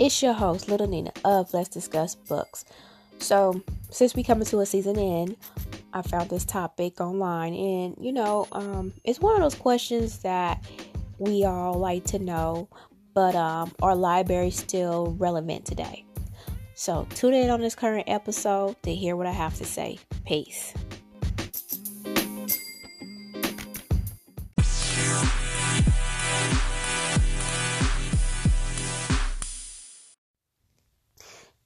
It's your host, Little Nina of Let's Discuss Books. So, since we coming to a season end, I found this topic online, and you know, um, it's one of those questions that we all like to know, but um, are libraries still relevant today? So, tune in on this current episode to hear what I have to say. Peace.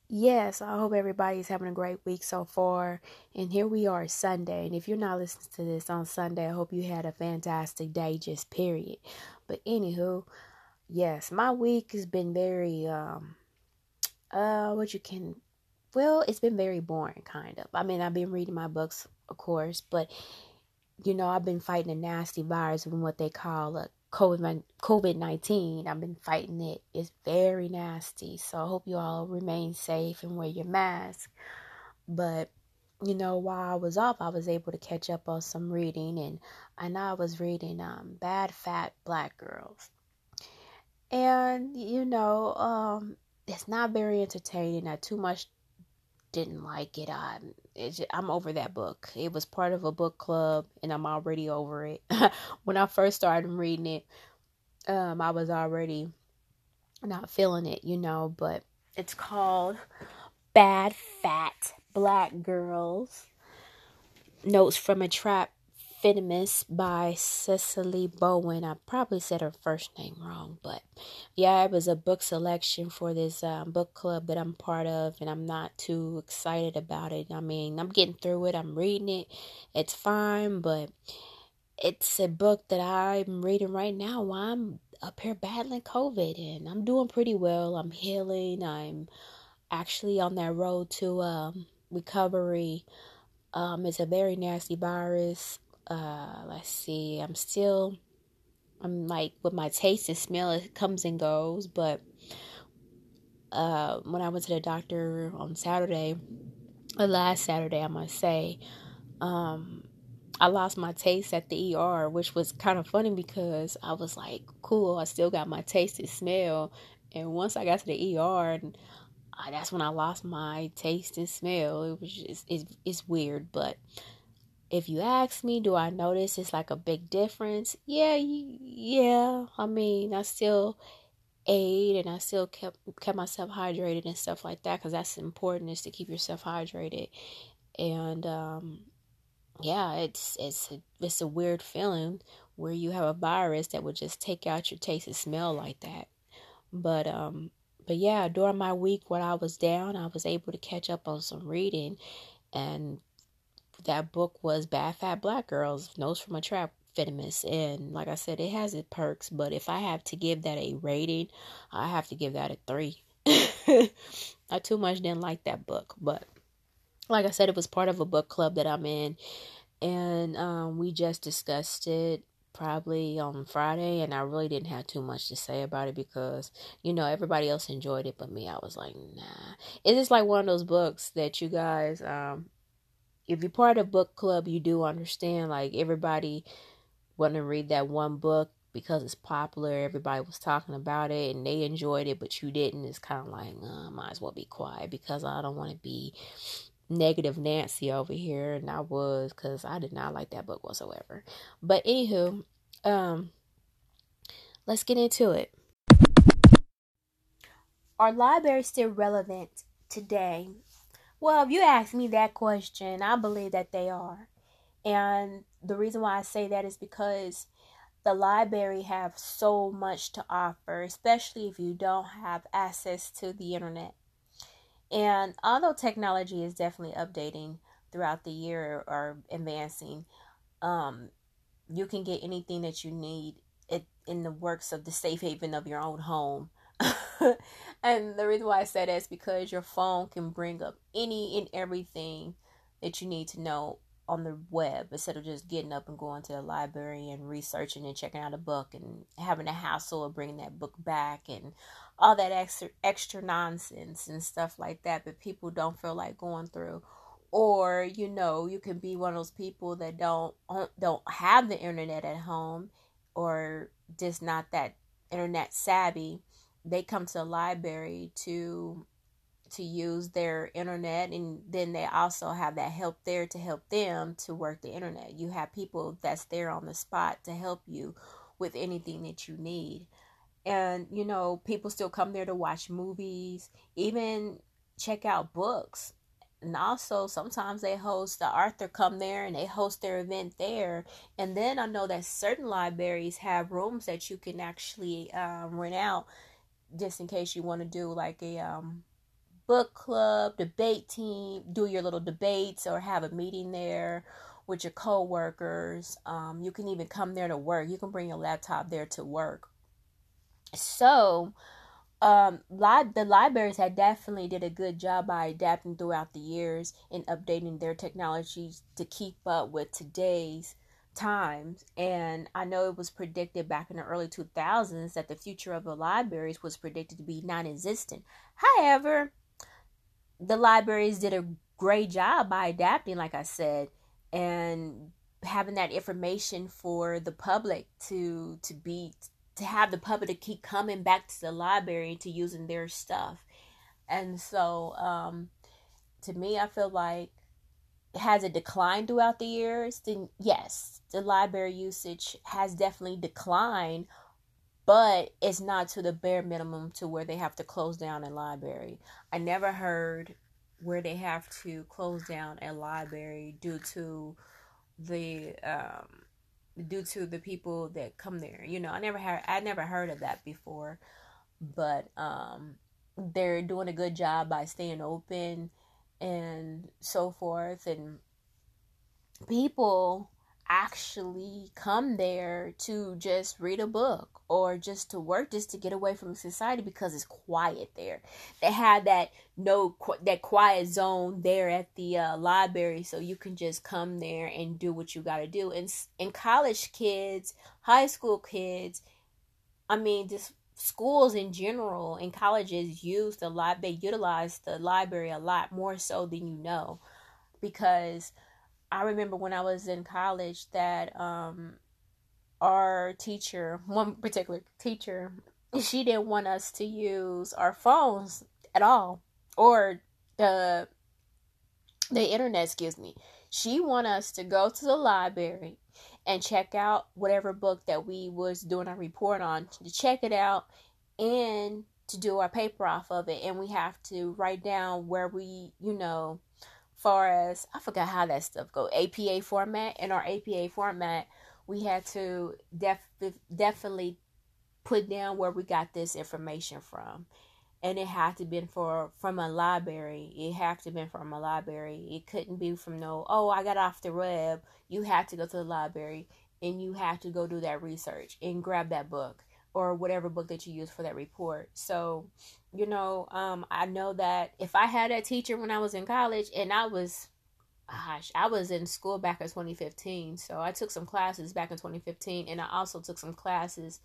Yes, I hope everybody's having a great week so far. And here we are, Sunday. And if you're not listening to this on Sunday, I hope you had a fantastic day, just period. But anywho, yes, my week has been very um uh what you can well, it's been very boring kind of. I mean, I've been reading my books, of course, but you know, I've been fighting a nasty virus and what they call a COVID 19. I've been fighting it. It's very nasty. So I hope you all remain safe and wear your mask. But, you know, while I was off, I was able to catch up on some reading. And I know I was reading um, Bad Fat Black Girls. And, you know, um, it's not very entertaining. Not too much didn't like it. I, just, I'm over that book. It was part of a book club, and I'm already over it. when I first started reading it, um, I was already not feeling it, you know. But it's called Bad Fat Black Girls. Notes from a Trap Feminist by Cecily Bowen. I probably said her first name wrong, but yeah, it was a book selection for this um, book club that I'm part of, and I'm not too excited about it. I mean, I'm getting through it, I'm reading it, it's fine, but it's a book that I'm reading right now while I'm up here battling COVID, and I'm doing pretty well. I'm healing, I'm actually on that road to um, recovery. Um, it's a very nasty virus uh let's see. I'm still i'm like with my taste and smell it comes and goes but uh when i went to the doctor on saturday uh, last saturday i must say um i lost my taste at the er which was kind of funny because i was like cool i still got my taste and smell. And once i got to the er and uh, that's when i lost my taste and smell. It was just it's, it's weird but if you ask me, do I notice it's like a big difference? Yeah, yeah. I mean, I still ate and I still kept kept myself hydrated and stuff like that because that's important is to keep yourself hydrated. And um, yeah, it's it's a, it's a weird feeling where you have a virus that would just take out your taste and smell like that. But um, but yeah, during my week when I was down, I was able to catch up on some reading and that book was Bad Fat Black Girls, Notes from a Trap Feminist. And like I said, it has its perks, but if I have to give that a rating, I have to give that a three. I too much didn't like that book, but like I said, it was part of a book club that I'm in, and um, we just discussed it probably on Friday, and I really didn't have too much to say about it because you know everybody else enjoyed it, but me, I was like, nah. It's just like one of those books that you guys um if you're part of book club, you do understand like everybody want to read that one book because it's popular. Everybody was talking about it and they enjoyed it, but you didn't. It's kind of like, uh, might as well be quiet because I don't want to be negative Nancy over here, and I was because I did not like that book whatsoever. But anywho, um, let's get into it. Are libraries still relevant today? Well, if you ask me that question, I believe that they are. And the reason why I say that is because the library have so much to offer, especially if you don't have access to the internet. And although technology is definitely updating throughout the year or advancing, um, you can get anything that you need in the works of the safe haven of your own home and the reason why I said that is because your phone can bring up any and everything that you need to know on the web instead of just getting up and going to the library and researching and checking out a book and having a hassle of bringing that book back and all that extra extra nonsense and stuff like that but people don't feel like going through. Or you know you can be one of those people that don't uh, don't have the internet at home or just not that internet savvy they come to the library to to use their internet and then they also have that help there to help them to work the internet. You have people that's there on the spot to help you with anything that you need. And you know people still come there to watch movies even check out books. And also sometimes they host the author come there and they host their event there. And then i know that certain libraries have rooms that you can actually um, rent out just in case you want to do like a um, book club, debate team, do your little debates or have a meeting there with your coworkers. Um, you can even come there to work. You can bring your laptop there to work. So, um, li- the libraries had definitely did a good job by adapting throughout the years and updating their technologies to keep up with today's times and i know it was predicted back in the early 2000s that the future of the libraries was predicted to be non-existent however the libraries did a great job by adapting, like I said, and having that information for the public to to be to have the public to keep coming back to the library to using their stuff. And so um to me I feel like has it declined throughout the years? Then yes, the library usage has definitely declined, but it's not to the bare minimum to where they have to close down a library. I never heard where they have to close down a library due to the um due to the people that come there. You know, I never had I never heard of that before, but um they're doing a good job by staying open and so forth and people actually come there to just read a book or just to work just to get away from society because it's quiet there. They have that no that quiet zone there at the uh, library so you can just come there and do what you got to do. And in college kids high school kids i mean just schools in general and colleges use the lib they utilize the library a lot more so than you know because I remember when I was in college that um, our teacher, one particular teacher, she didn't want us to use our phones at all or the the internet, excuse me. She want us to go to the library and check out whatever book that we was doing a report on to check it out and to do our paper off of it and we have to write down where we, you know, far as I forgot how that stuff go APA format. In our APA format, we had to def- definitely put down where we got this information from. And it had to been for from a library. It had to been from a library. It couldn't be from no, oh, I got off the web. You had to go to the library and you had to go do that research and grab that book or whatever book that you use for that report. So, you know, um, I know that if I had a teacher when I was in college and I was, gosh, I was in school back in 2015. So I took some classes back in 2015 and I also took some classes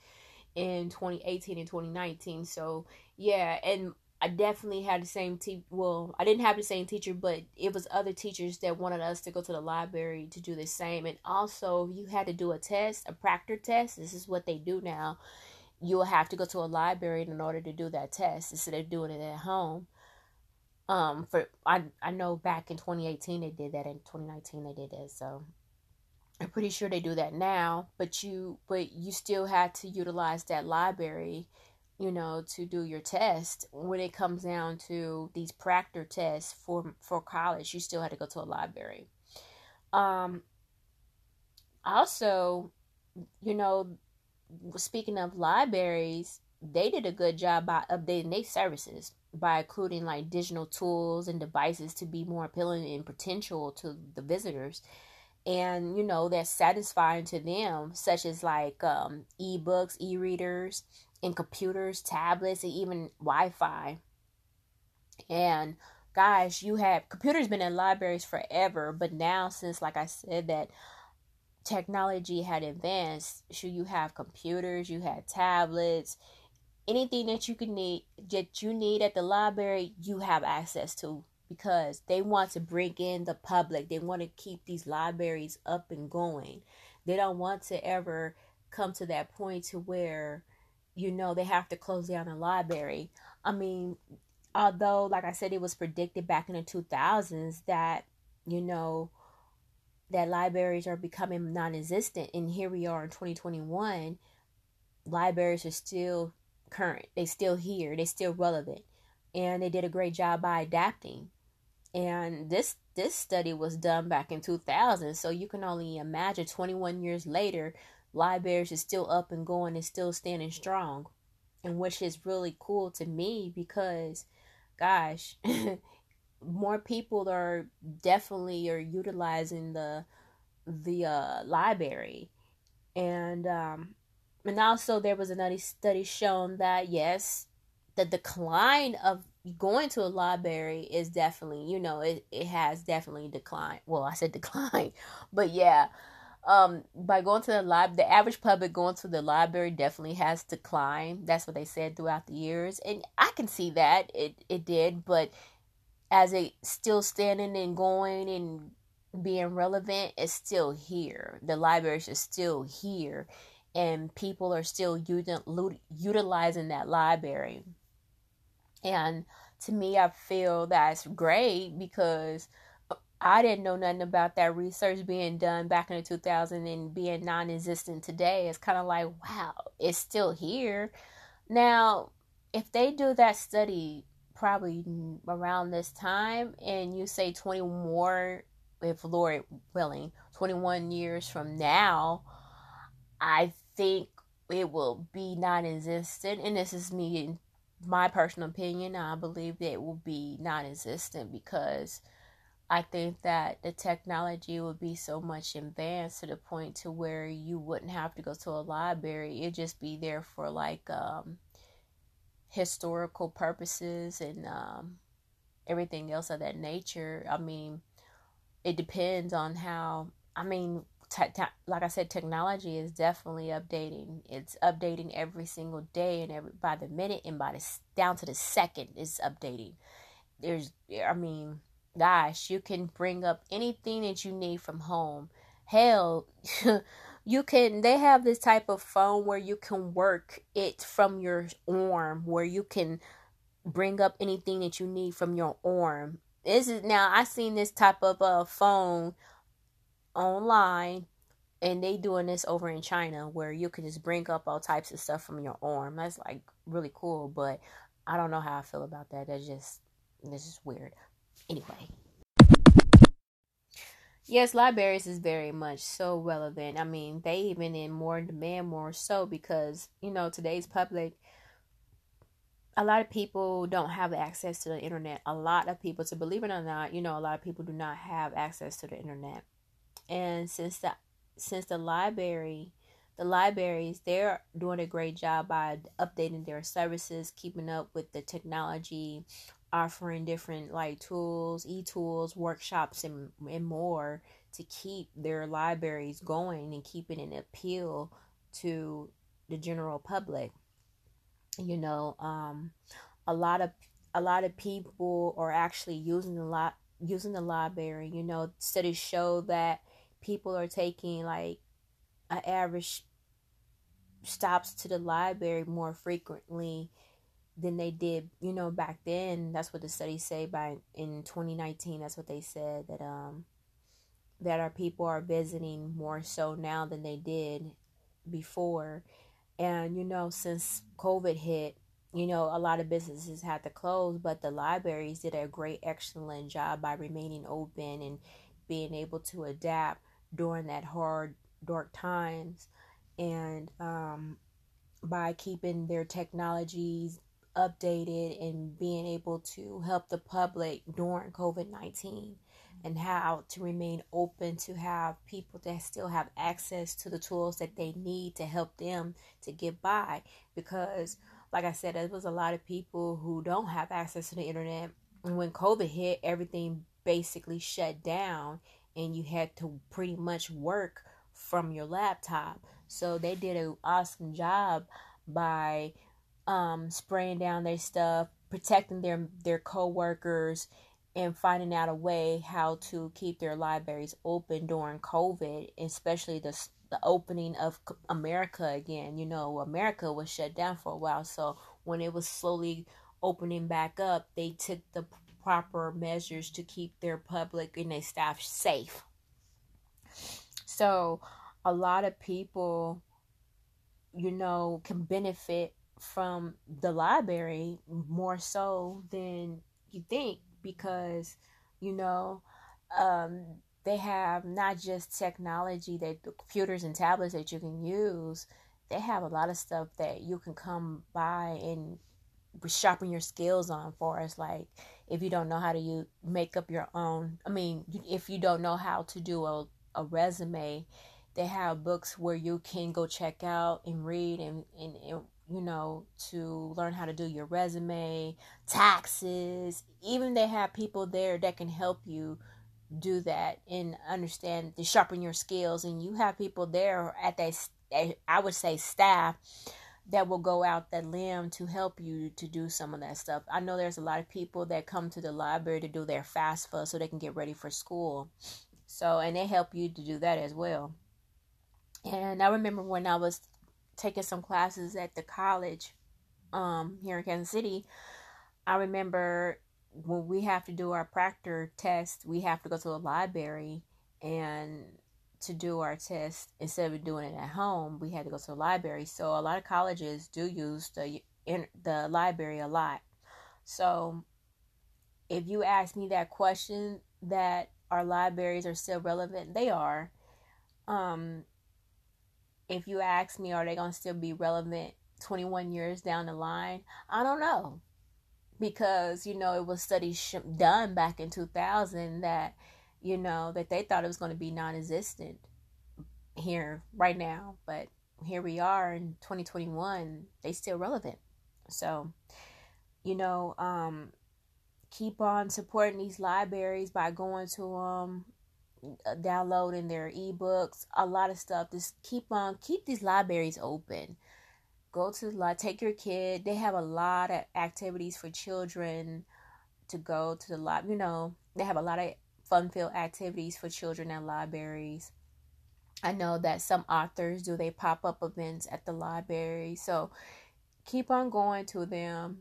in 2018 and 2019. So, yeah, and I definitely had the same te- well, I didn't have the same teacher, but it was other teachers that wanted us to go to the library to do the same. And also, you had to do a test, a proctor test. This is what they do now you will have to go to a library in order to do that test instead of doing it at home. Um, for I I know back in 2018 they did that. In 2019 they did that. So I'm pretty sure they do that now. But you but you still had to utilize that library, you know, to do your test. When it comes down to these proctor tests for for college, you still had to go to a library. Um. Also, you know, speaking of libraries, they did a good job by updating their services by including like digital tools and devices to be more appealing and potential to the visitors and you know that's satisfying to them such as like um, ebooks e-readers and computers tablets and even wi-fi. And guys you have computers been in libraries forever but now since like i said that technology had advanced, should you have computers, you had tablets, anything that you can need that you need at the library, you have access to because they want to bring in the public. They want to keep these libraries up and going. They don't want to ever come to that point to where you know, they have to close down a library. I mean, although, like I said, it was predicted back in the 2000s that, you know, that libraries are becoming non existent. And here we are in 2021, libraries are still current, they still here, they still relevant. And they did a great job by adapting. And this this study was done back in 2000, so you can only imagine 21 years later, libraries is still up and going and still standing strong. And which is really cool to me because gosh, more people are definitely are utilizing the the uh, library, and um, and also there was another study shown that yes, the decline of going to a library is definitely you know it, it has definitely declined. Well, I said decline, but yeah. Um, by going to the lib, the average public going to the library definitely has declined. That's what they said throughout the years, and I can see that it it did. But as it still standing and going and being relevant it's still here. The libraries are still here, and people are still using utilizing that library. And to me, I feel that's great because I didn't know nothing about that research being done back in the 2000 and being non-existent today. It's kind of like, wow, it's still here. Now, if they do that study probably around this time and you say 20 more if Lord willing 21 years from now I think it will be non-existent and this is me my personal opinion I believe that it will be non-existent because I think that the technology would be so much advanced to the point to where you wouldn't have to go to a library it'd just be there for like um historical purposes and um, everything else of that nature. I mean, it depends on how. I mean, te- te- like I said, technology is definitely updating. It's updating every single day and every by the minute and by the down to the second is updating. There's, I mean, gosh, you can bring up anything that you need from home. Hell. you can they have this type of phone where you can work it from your arm where you can bring up anything that you need from your arm this is now i seen this type of uh, phone online and they doing this over in china where you can just bring up all types of stuff from your arm that's like really cool but i don't know how i feel about that that's just this is weird anyway yes, libraries is very much so relevant. I mean, they even in more demand more so because, you know, today's public a lot of people don't have access to the internet. A lot of people, to believe it or not, you know, a lot of people do not have access to the internet. And since the since the library the libraries they're doing a great job by updating their services keeping up with the technology offering different like tools, e-tools, workshops and and more to keep their libraries going and keeping an appeal to the general public. You know, um a lot of a lot of people are actually using the lot using the library. You know, studies show that people are taking like an average stops to the library more frequently than they did, you know, back then. That's what the studies say by in 2019. That's what they said that um that our people are visiting more so now than they did before. And you know, since COVID hit, you know, a lot of businesses had to close, but the libraries did a great excellent job by remaining open and being able to adapt during that hard dark times and um by keeping their technologies updated and being able to help the public during COVID 19 and how to remain open to have people that still have access to the tools that they need to help them to get by. Because, like I said, there was a lot of people who don't have access to the internet. When COVID hit, everything basically shut down and you had to pretty much work from your laptop. So they did an awesome job by um, spraying down their stuff, protecting their their coworkers, and finding out a way how to keep their libraries open during COVID, especially the the opening of America again. You know, America was shut down for a while, so when it was slowly opening back up, they took the proper measures to keep their public and their staff safe. So, a lot of people, you know, can benefit from the library more so than you think because, you know, um, they have not just technology that computers and tablets that you can use they have a lot of stuff that you can come by and sharpen your skills on for us like if you don't know how to you make up your own i mean if you don't know how to do a, a resume they have books where you can go check out and read and, and, and you know to learn how to do your resume taxes. Even they have people there that can help you do that and understand to sharpen your skills. And you have people there at that i would say staff that will go out that limb to help you to do some of that stuff. I know there's a lot of people that come to the library to do their FAFSA so they can get ready for school. So and they help you to do that as well. And i remember when i was taking some classes at the college um here in kansas city i remember when we have to do our proctor test, we have to go to the library and to do our test instead of doing it at home, we had to go to the library. So a lot of colleges do use the in the library a lot. So if you ask me that question that our libraries are still relevant, they are. Um if you ask me are they going to still be relevant 21 years down the line? I don't know because you know it was studies done back in 2000 that you know that they thought it was going to be non-existent here right now but here we are in 2021 they still relevant so you know um keep on supporting these libraries by going to them uh, downloading their ebooks a lot of stuff just keep on keep these libraries open go to the lot, take your kid. They have a lot of activities for children to go to the lab. You know, they have a lot of fun filled activities for children at libraries. I know that some authors do they pop up events at the library. So keep on going to them.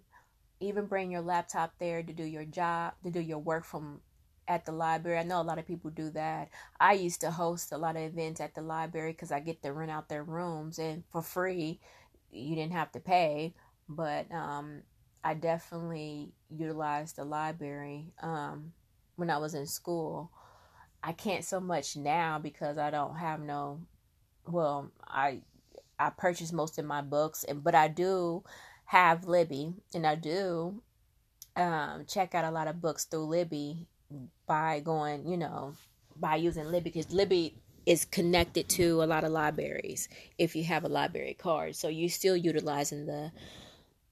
Even bring your laptop there to do your job, to do your work from at the library. I know a lot of people do that. I used to host a lot of events at the library because I get to rent out their rooms and for free you didn't have to pay, but um, I definitely utilized the library um, when I was in school. I can't so much now because I don't have no. Well, I I purchase most of my books, and but I do have Libby, and I do um, check out a lot of books through Libby by going, you know, by using Libby because Libby is connected to a lot of libraries if you have a library card. So you're still utilizing the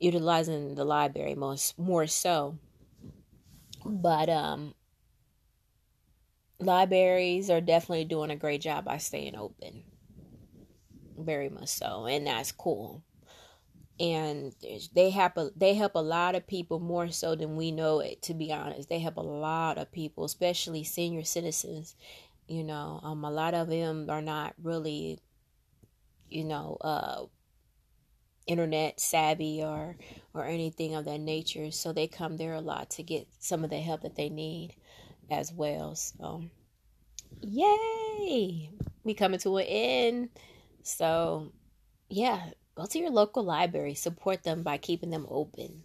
utilizing the library most more so. But um libraries are definitely doing a great job by staying open. Very much so, and that's cool. And they help a, they help a lot of people more so than we know it. To be honest, they help a lot of people, especially senior citizens you know um a lot of them are not really you know uh internet savvy or or anything of that nature so they come there a lot to get some of the help that they need as well so yay we coming to an end so yeah go to your local library support them by keeping them open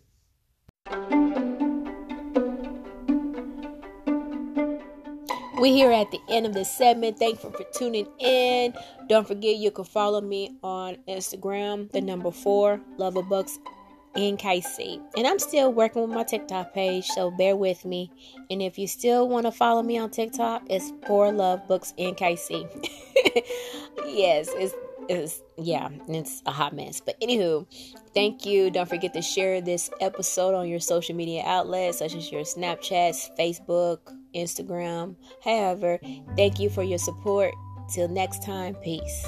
We're here at the end of this segment. Thank you for tuning in. Don't forget you can follow me on Instagram, the number four, Love of Books NKC. And I'm still working with my TikTok page, so bear with me. And if you still want to follow me on TikTok, it's for Love Books NKC. yes, it's it's yeah, it's a hot mess. But anywho, thank you. Don't forget to share this episode on your social media outlets such as your Snapchats, Facebook, Instagram. However, thank you for your support. Till next time, peace.